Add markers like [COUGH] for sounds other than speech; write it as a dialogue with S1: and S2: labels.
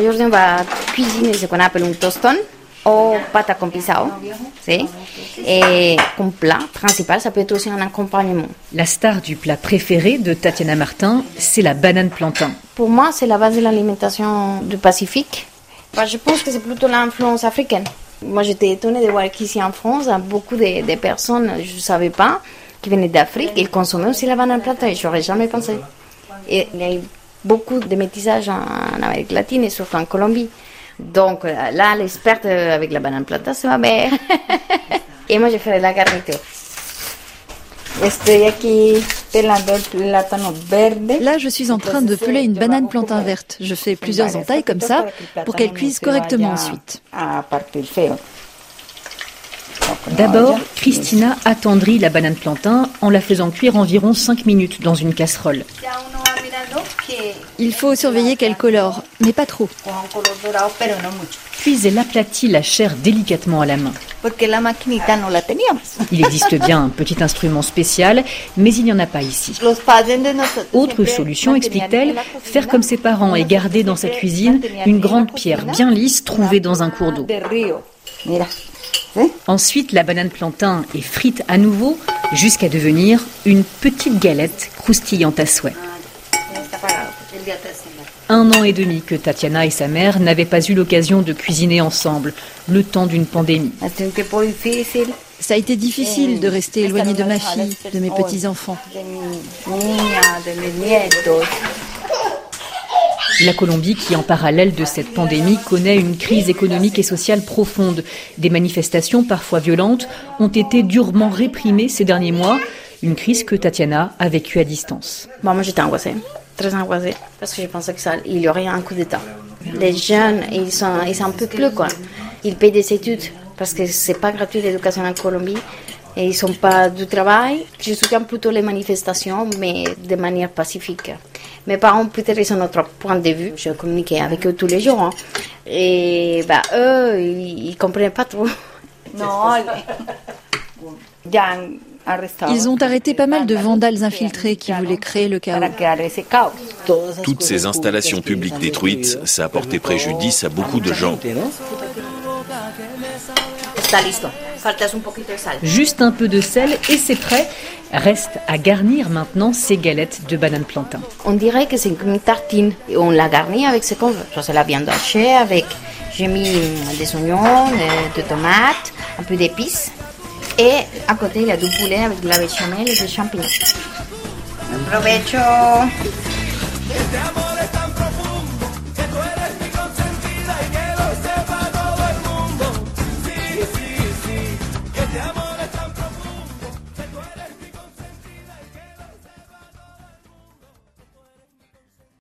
S1: Aujourd'hui, on va cuisiner ce qu'on appelle un toston ou pâte à compissao. Et comme plat principal, ça peut être aussi un accompagnement.
S2: La star du plat préféré de Tatiana Martin, c'est la banane plantain.
S1: Pour moi, c'est la base de l'alimentation du Pacifique. je pense que c'est plutôt l'influence africaine. Moi, j'étais étonnée de voir qu'ici en France, beaucoup de, de personnes, je ne savais pas, qui venaient d'Afrique, ils consommaient aussi la banane plantain. Je n'aurais jamais pensé. Et beaucoup de métissage en, Amérique latine et surtout en Colombie. Donc là, l'experte avec la banane plantain, c'est ma mère. [LAUGHS] et moi, je ferai la garniture.
S2: Là, je suis en train de peler une banane plantain verte. Je fais plusieurs entailles comme ça pour qu'elle cuise correctement ensuite. D'abord, Christina attendrit la banane plantain en la faisant cuire environ 5 minutes dans une casserole. Il faut surveiller qu'elle colore, mais pas trop. Puis elle aplatit la chair délicatement à la main. Il existe bien un petit instrument spécial, mais il n'y en a pas ici. Autre solution, explique-t-elle, faire comme ses parents et garder dans sa cuisine une grande pierre bien lisse trouvée dans un cours d'eau. Ensuite, la banane plantain est frite à nouveau jusqu'à devenir une petite galette croustillante à souhait. Un an et demi que Tatiana et sa mère n'avaient pas eu l'occasion de cuisiner ensemble, le temps d'une pandémie. Ça a été difficile de rester éloignée de ma fille, de mes petits-enfants. La Colombie, qui en parallèle de cette pandémie connaît une crise économique et sociale profonde. Des manifestations parfois violentes ont été durement réprimées ces derniers mois, une crise que Tatiana a vécue à distance.
S1: moi j'étais angoissée, très angoissée, parce que je pensais qu'il y aurait un coup d'État. Les jeunes, ils sont, ils sont un peu plus quoi. Ils payent des études, parce que c'est pas gratuit l'éducation en Colombie et ils sont pas du travail. Je soutiens plutôt les manifestations, mais de manière pacifique. Mes parents, peut-être, ils ont notre point de vue. Je communiquais avec eux tous les jours. Hein. Et bah, eux, ils ne comprenaient pas trop. Non, [LAUGHS]
S2: ils ont arrêté pas mal de vandales infiltrés qui voulaient créer le chaos.
S3: Toutes ces installations publiques détruites, ça a porté préjudice à beaucoup de gens.
S2: Juste un peu de sel et c'est prêt. Reste à garnir maintenant ces galettes de banane plantain.
S1: On dirait que c'est une tartine et on la garnit avec ce qu'on veut. C'est la viande hachée avec, j'ai mis des oignons, euh, des tomates, un peu d'épices. Et à côté, il a du poulet de la béchamel et des champignons. Bon provecho.